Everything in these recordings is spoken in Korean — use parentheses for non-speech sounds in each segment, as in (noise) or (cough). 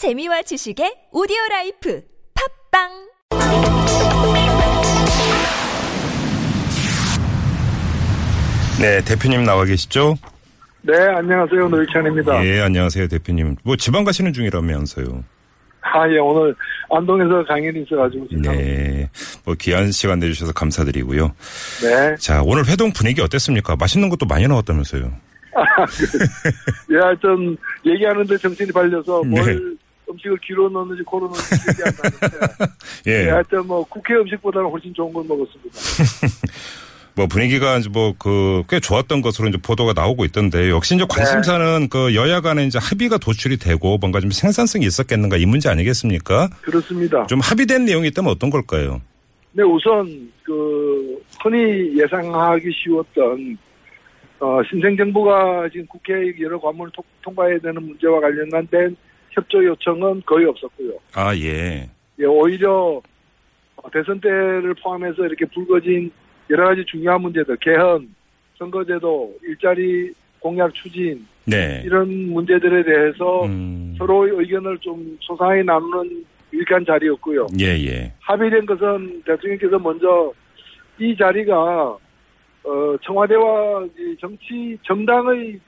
재미와 지식의 오디오 life 팟빵 네, 대표님 나와 계시죠? 네, 안녕하세요. 노회찬입니다. 예, 안녕하세요, 대표님. 뭐 지방 가시는 중이라면서요. 아, 예, 오늘 안동에서 강연이 있어가지고. 지금 네, 뭐 귀한 시간 내주셔서 감사드리고요. 네. 자, 오늘 회동 분위기 어땠습니까? 맛있는 것도 많이 나왔다면서요. 예, 하여튼, 얘기하는데 정신이 발려서 (laughs) 뭘 네. 음식을 귀로 넣는지 코로 넣는지 얘기한다는데. (laughs) 예, 예, 하여튼 뭐 국회 음식보다는 훨씬 좋은 걸 먹었습니다. (laughs) 뭐 분위기가 이제 뭐 그 꽤 좋았던 것으로 이제 보도가 나오고 있던데 역시 이제 관심사는 그 여야 간에 이제 합의가 도출이 되고 뭔가 좀 생산성이 있었겠는가 이 문제 아니겠습니까? 그렇습니다. 좀 합의된 내용이 있다면 어떤 걸까요? 네, 우선, 그, 흔히 예상하기 쉬웠던, 어, 신생 정부가 지금 국회에 여러 관문을 통- 통과해야 되는 문제와 관련된 협조 요청은 거의 없었고요. 아, 예. 예, 오히려 어, 대선 때를 포함해서 이렇게 불거진 여러 가지 중요한 문제들, 개헌, 선거제도, 일자리 공약 추진 네. 이런 문제들에 대해서 음, 서로의 의견을 좀 소상히 나누는 유익한 자리였고요. 예, 예. 합의된 것은 대통령께서 먼저 이 자리가 어, 청와대와 이 정치 정당의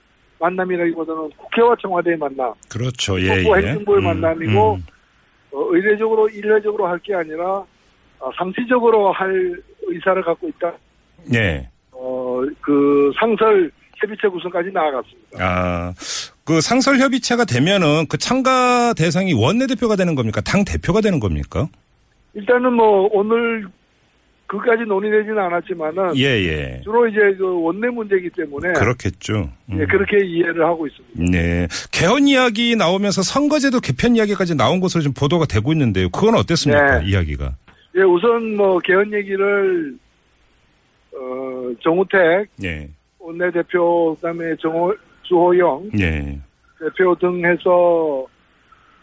만남이라기보다는 국회와 청와대의 만남, 그렇죠. 예, 예. 행정부의 만남이고 어, 의례적으로 일례적으로 할 게 아니라 어, 상시적으로 할 의사를 갖고 있다. 예. 어, 그 상설 협의체 구성까지 나아갔습니다. 아, 그 상설 협의체가 되면은 그 참가 대상이 원내대표가 되는 겁니까? 당 대표가 되는 겁니까? 일단은 뭐 오늘 그까지 논의되지는 않았지만은 예, 예. 주로 이제 그 원내 문제이기 때문에 그렇겠죠. 음. 예, 그렇게 이해를 하고 있습니다. 네. 개헌 이야기 나오면서 선거제도 개편 이야기까지 나온 것으로 지금 보도가 되고 있는데요. 그건 어땠습니까? 네. 이야기가. 예, 우선 뭐 개헌 얘기를 어, 정우택 예. 원내 대표 그다음에 정호 주호영 예. 대표 등 해서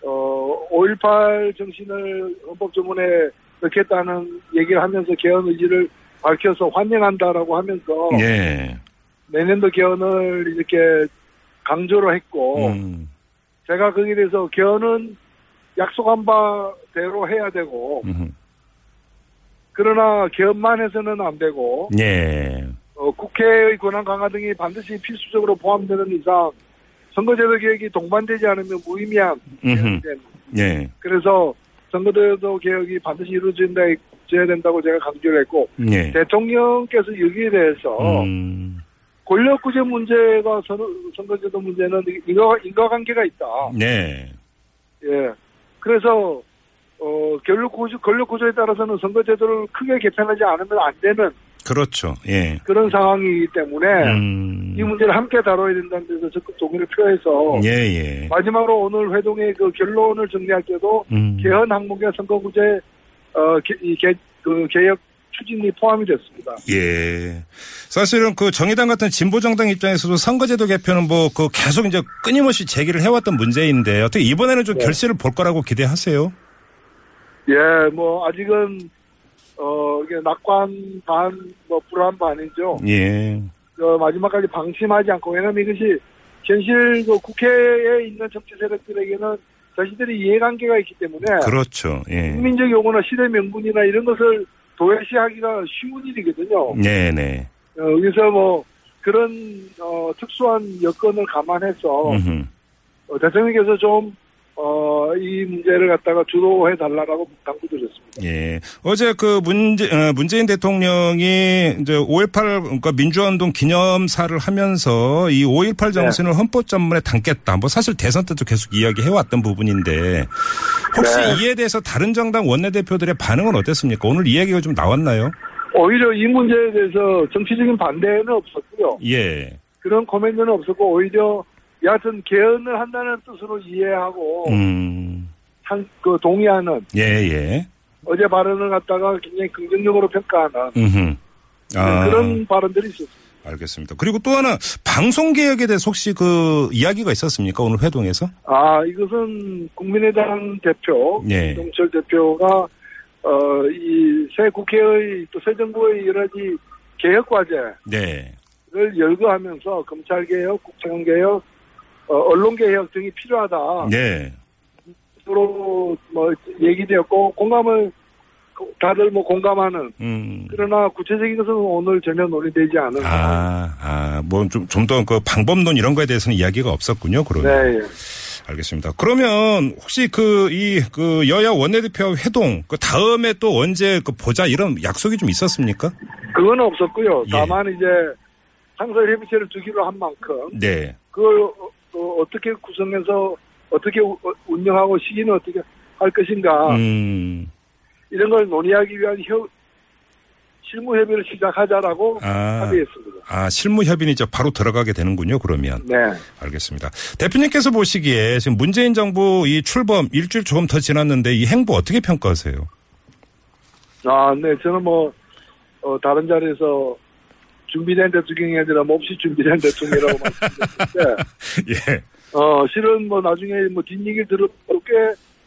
어, 5.18 정신을 헌법조문에 넣겠다는 얘기를 하면서 개헌 의지를 밝혀서 환영한다라고 하면서 예. 내년도 개헌을 이렇게 강조를 했고 음. 제가 거기에 대해서 개헌은 약속한 바대로 해야 되고 음. 그러나 개헌만 해서는 안 되고 예. 어, 국회의 권한 강화 등이 반드시 필수적으로 포함되는 이상 선거제도 개혁이 동반되지 않으면 무의미한 음흠. 개헌입니다. 예. 그래서 선거제도 개혁이 반드시 이루어진다 져야 된다고 제가 강조를 했고 예. 대통령께서 여기에 대해서 음. 권력구제 문제가 선, 선거제도 문제는 인과, 인과관계가 있다. 네. 예. 그래서 어, 권력구조, 권력구조에 따라서는 선거제도를 크게 개편하지 않으면 안 되는 그렇죠. 예. 그런 상황이기 때문에 음. 이 문제를 함께 다뤄야 된다는 데서 적극 동의를 표해서 예, 예. 마지막으로 오늘 회동의 그 결론을 정리할 때도 음. 개헌 항목의 선거구제 어, 개, 이 개, 그 개혁 추진이 포함이 됐습니다. 예. 사실은 그 정의당 같은 진보정당 입장에서도 선거제도 개편은 뭐 그 계속 이제 끊임없이 제기를 해왔던 문제인데 어떻게 이번에는 좀 네. 결실을 볼 거라고 기대하세요? 예, 뭐 아직은 어 이게 낙관 반, 뭐 불안 반이죠. 예. 그 마지막까지 방심하지 않고 왜냐하면 이것이 현실 그 국회에 있는 정치 세력들에게는 자신들이 이해관계가 있기 때문에 그렇죠. 예. 국민적 요구나 시대 명분이나 이런 것을 도외시하기가 쉬운 일이거든요. 네네. 어, 그래서 뭐 그런 어, 특수한 여건을 감안해서 음흠. 어, 대통령께서 좀 어, 이 문제를 갖다가 주도해 달라라고 당부드렸습니다. 예. 어제 그 문재, 어, 문재인 대통령이 이제 5.18 그러니까 민주화운동 기념사를 하면서 이 5.18 정신을 헌법전문에 담겠다. 뭐 사실 대선 때도 계속 이야기해왔던 부분인데 혹시 네. 이에 대해서 다른 정당 원내대표들의 반응은 어땠습니까? 오늘 이야기가 좀 나왔나요? 오히려 이 문제에 대해서 정치적인 반대는 없었고요. 예. 그런 코멘트는 없었고 오히려 여하튼 개헌을 한다는 뜻으로 이해하고 음. 한, 그 동의하는 예, 예. 어제 발언을 갖다가 굉장히 긍정적으로 평가하는 음흠. 아. 그런 발언들이 있었습니다. 알겠습니다. 그리고 또 하나 방송 개혁에 대해서 혹시 그 이야기가 있었습니까? 오늘 회동에서? 아 이것은 국민의당 대표 예. 정철 대표가 어 이 새 국회의 또 새 정부의 여러 가지 개혁 과제를 네. 열거하면서 검찰 개혁, 국정 개혁, 어, 언론 개혁 등이 필요하다. 네. 주로 뭐 얘기되었고 공감을 다들 뭐 공감하는 음. 그러나 구체적인 것은 오늘 전혀 논의되지 않은 아, 아, 뭐 좀 좀 더 그 방법론 이런 거에 대해서는 이야기가 없었군요. 그러면. 네. 예. 알겠습니다. 그러면 혹시 그이그 여야 원내대표 회동 그 다음에 또 언제 그 보자 이런 약속이 좀 있었습니까? 그건 없었고요. 예. 다만 이제 상설 협의체를 두기로 한 만큼 네. 그걸 어, 떻게 구성해서 어떻게 우- 어, 운영하고 시기는 어떻게 할 것인가 음. 이런 걸 논의하기 위한 협, 실무 협의를 시작하자라고 아. 합의했습니다. 아, 실무 협의는 이제 바로 들어가게 되는군요. 그러면. 네. 알겠습니다. 대표님께서 보시기에 지금 문재인 정부 이 출범 일주일 조금 더 지났는데 이 행보 어떻게 평가하세요? 아, 네. 저는 뭐 어, 다른 자리에서 준비된 대통령이 아니라 몹시 준비된 대통령이라고 (laughs) 말씀드렸는데 예. 어, 실은 뭐 나중에 뭐 뒷얘기를 들어도 꽤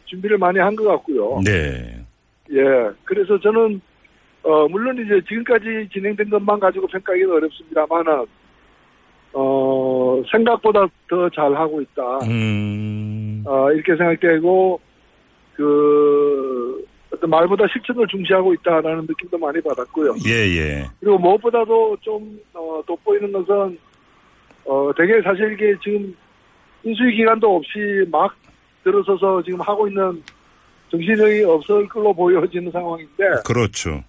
준비를 많이 한 것 같고요. 네. 예. 그래서 저는, 어, 물론 이제 지금까지 진행된 것만 가지고 평가하기는 어렵습니다만은, 어, 생각보다 더 잘하고 있다. 음. 어, 이렇게 생각되고, 그, 어떤 말보다 실천을 중시하고 있다라는 느낌도 많이 받았고요. 예, 예. 그리고 무엇보다도 좀, 어, 돋보이는 것은, 어, 되게 사실 이게 지금 인수위 기간도 없이 막 들어서서 지금 하고 있는 정신력이 없을 걸로 보여지는 상황인데 그렇죠.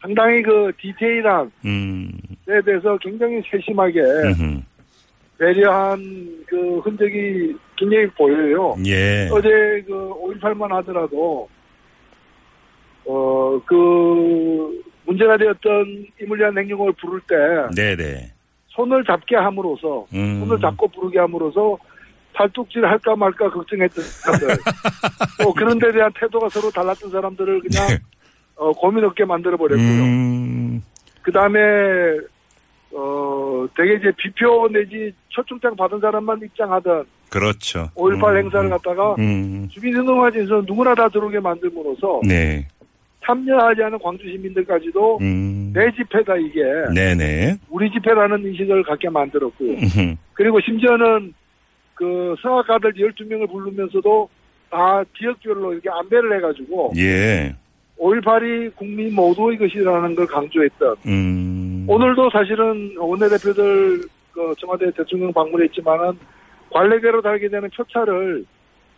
상당히 그 디테일한 음. 데 대해서 굉장히 세심하게 음흠. 배려한 그 흔적이 굉장히 보여요. 예. 어제 그 5.18만 하더라도 어 그 문제가 되었던 이물리한 행동을 부를 때 네네. 손을 잡게 함으로써 음. 손을 잡고 부르게 함으로써 팔뚝질 할까 말까 걱정했던 사람들 (laughs) 또 그런 데 대한 태도가 서로 달랐던 사람들을 그냥 네. 어, 고민 없게 만들어 버렸고요. 음. 그 다음에 어 되게 이제 비표 내지 초청장 받은 사람만 입장하던 그렇죠. 5.18 음. 행사를 갖다가 음. 주민운동화에서 누구나 다 들어오게 만들므로써 네. 참여하지 않은 광주 시민들까지도 음. 내 집회다 이게 네네. 우리 집회라는 인식을 갖게 만들었고요. 음흠. 그리고 심지어는 그 성악가들 12명을 부르면서도 다 지역별로 이렇게 안배를 해가지고 예. 5.18이 국민 모두의 것이라는 걸 강조했던 음. 오늘도 사실은 원내대표들 그 청와대 대통령 방문했지만은 관례대로 달게 되는 표차를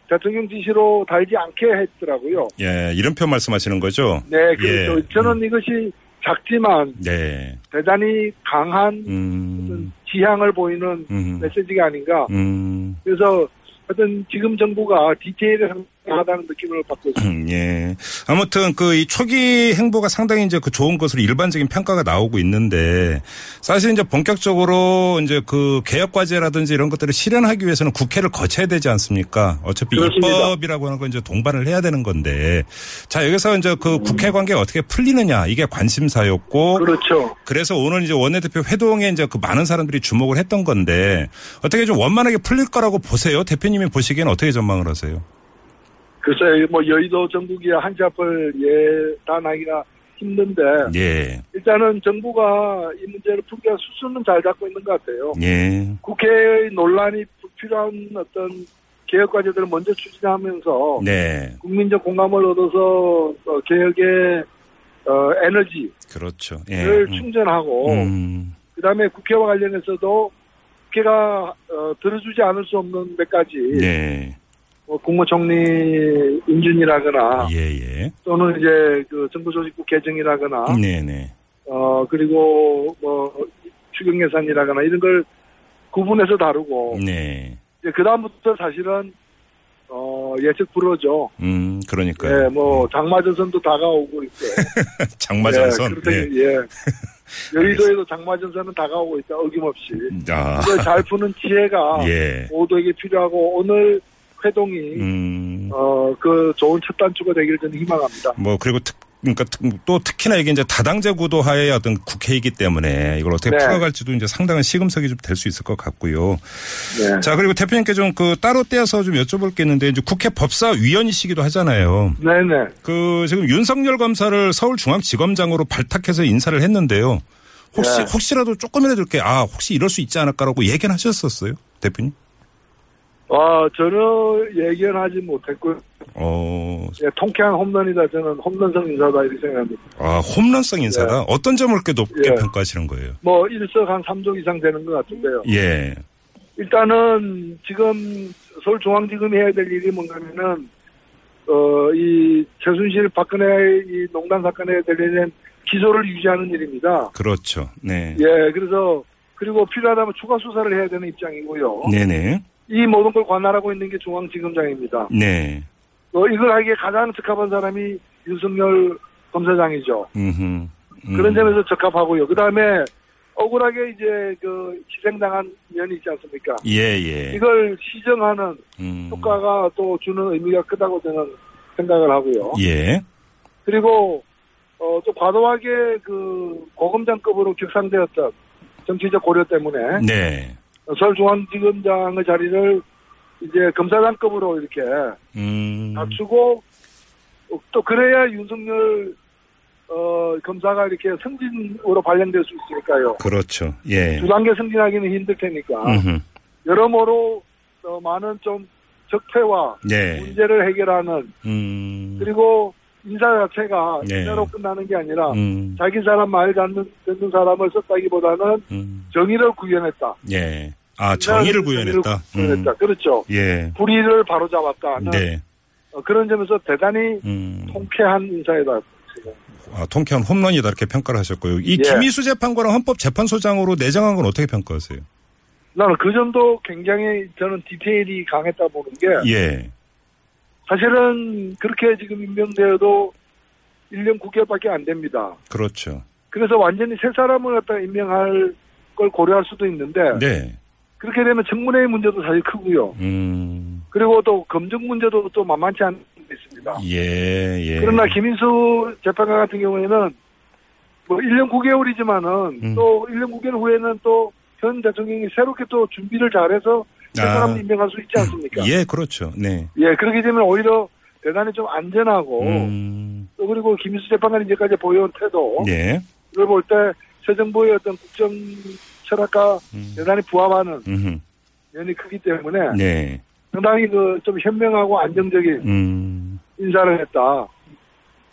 대통령 지시로 달지 않게 했더라고요. 예, 이름표 말씀하시는 거죠? 네, 그렇죠. 예. 저는 이것이 작지만 네. 대단히 강한 음. 지향을 보이는 음. 메시지가 아닌가. 음. 그래서 하여튼 지금 정부가 디테일에 상당 하다는 느낌을 받고 있습니다. 음, 예. 아무튼 그 이 초기 행보가 상당히 이제 그 좋은 것으로 일반적인 평가가 나오고 있는데 사실 이제 본격적으로 이제 그 개혁 과제라든지 이런 것들을 실현하기 위해서는 국회를 거쳐야 되지 않습니까? 어차피 그렇습니다. 입법이라고 하는 건 이제 동반을 해야 되는 건데 자 여기서 이제 그 국회 관계가 어떻게 풀리느냐 이게 관심사였고 그렇죠. 그래서 오늘 이제 원내대표 회동에 이제 그 많은 사람들이 주목을 했던 건데 어떻게 좀 원만하게 풀릴 거라고 보세요? 대표님이 보시기에는 어떻게 전망을 하세요? 글쎄, 뭐 여의도 전국이야 한치 앞을 예단하기가 힘든데 예, 일단은 정부가 이 문제를 풀기 위한 수순은 잘 잡고 있는 것 같아요. 예, 국회의 논란이 불필요한 어떤 개혁 과제들을 먼저 추진하면서 네, 국민적 공감을 얻어서 어, 개혁의 어, 에너지를 그렇죠. 예. 충전하고 음, 그다음에 국회와 관련해서도 국회가 어, 들어주지 않을 수 없는 몇 가지 네, 뭐 국무총리 인준이라거나 예, 예, 또는 이제 그 정부 조직부 개정이라거나 네, 네, 어 그리고 뭐 추경 예산이라거나 이런 걸 구분해서 다루고 네, 이제 그 다음부터 사실은 어 예측 불허죠. 음, 그러니까요. 예, 뭐 장마전선도 다가오고 있고. (laughs) 장마전선. 예, 그렇다니, 예. 예. (laughs) 여의도에도 장마전선은 다가오고 있다. 어김없이. 아, 이걸 잘 푸는 (laughs) 지혜가 예, 모두에게 필요하고 오늘 회동이 음, 어그 좋은 첫 단추가 되기를 저는 희망합니다. 뭐 그리고 특 그러니까 특- 또 특히나 이게 이제 다당제 구도하에 어떤 국회이기 때문에 이걸 어떻게 네. 풀어갈지도 이제 상당한 시금석이 좀 될 수 있을 것 같고요. 네. 자 그리고 대표님께 좀 그 따로 떼어서 좀 여쭤볼 게 있는데 이제 국회 법사위원이시기도 하잖아요. 네네. 그 지금 윤석열 검사를 서울중앙지검장으로 발탁해서 인사를 했는데요. 혹시 네. 혹시라도 조금이라도 이렇게 아 혹시 이럴 수 있지 않을까라고 얘기는 하셨었어요, 대표님? 아, 전혀 예견하지 못했고요. 어, 예, 통쾌한 홈런이다. 저는 홈런성 인사다 이렇게 생각합니다. 아, 홈런성 인사다? 어떤 점을 그렇게 높게 예. 평가하시는 거예요? 뭐 일석 한 3조 이상 되는 것 같은데요. 예. 일단은 지금 서울중앙지검이 해야 될 일이 뭔가면은 어, 이 최순실 박근혜 이 농단 사건에 대한 기소를 유지하는 일입니다. 그렇죠. 네. 예, 그래서 그리고 필요하다면 추가 수사를 해야 되는 입장이고요. 네네. 이 모든 걸 관할하고 있는 게 중앙지검장입니다. 네. 어, 이걸 하기에 가장 적합한 사람이 윤석열 검사장이죠. 음흠. 음. 그런 점에서 적합하고요. 그 다음에 억울하게 이제 그 희생당한 면이 있지 않습니까? 예, 예. 이걸 시정하는 음. 효과가 또 주는 의미가 크다고 저는 생각을 하고요. 예. 그리고 어, 또 과도하게 그 고검장급으로 격상되었던 정치적 고려 때문에 네. 서울중앙지검장의 자리를 이제 검사장급으로 이렇게 음. 낮추고 어, 또 그래야 윤석열 어, 검사가 이렇게 승진으로 발령될 수 있으니까요. 그렇죠. 예. 두 단계 승진하기는 힘들 테니까 음흠. 여러모로 어, 많은 좀 적폐와 네. 문제를 해결하는 음. 그리고 인사 자체가 네. 인사로 끝나는 게 아니라 음. 자기 사람 말 듣는, 듣는 사람을 썼다기보다는 음. 정의를 구현했다. 예. 아, 정의를 구현했다. 구현했다. 음. 그렇죠. 예. 불의를 바로잡았다. 네. 어, 그런 점에서 대단히 음. 통쾌한 인사이다. 지금. 아, 통쾌한 홈런이다 이렇게 평가를 하셨고요. 이 예. 김희수 재판관을 헌법재판소장으로 내정한 건 어떻게 평가하세요? 나는 그 점도 굉장히 저는 디테일이 강했다 보는 게 예. 사실은 그렇게 지금 임명되어도 1년 9개월밖에 안 됩니다. 그렇죠. 그래서 완전히 새 사람을 갖다 임명할 걸 고려할 수도 있는데 네. 그렇게 되면 청문회의 문제도 사실 크고요. 음. 그리고 또 검증 문제도 또 만만치 않은 게 있습니다. 예, 예. 그러나 김인수 재판관 같은 경우에는 뭐 1년 9개월이지만은 음. 또 1년 9개월 후에는 또 현 대통령이 새롭게 또 준비를 잘해서 새 아. 사람을 임명할 수 있지 않습니까? 예, 그렇죠. 네. 예, 그렇기 때문에 오히려 대단히 좀 안전하고 음. 또 그리고 김인수 재판관이 이제까지 보여온 태도 예. 이걸 볼 때 새 정부의 어떤 국정 철학과 음. 대단히 부합하는 음흠. 면이 크기 때문에 네. 상당히 그 좀 현명하고 안정적인 음. 인사를 했다.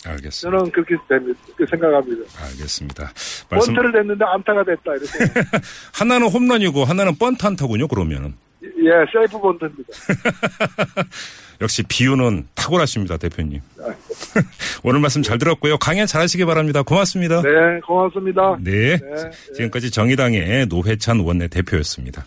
알겠습니다. 저는 그렇게 됩니다. 그렇게 생각합니다. 알겠습니다. 말씀 번트를 냈는데 안타가 됐다 이렇게. (laughs) 하나는 홈런이고 하나는 번트 안타군요. 그러면은 예, 세이프 번트입니다. (laughs) 역시 비유는 탁월하십니다, 대표님. (laughs) 오늘 말씀 잘 들었고요. 강연 잘하시기 바랍니다. 고맙습니다. 네, 고맙습니다. 네. 네. 지금까지 정의당의 노회찬 원내 대표였습니다.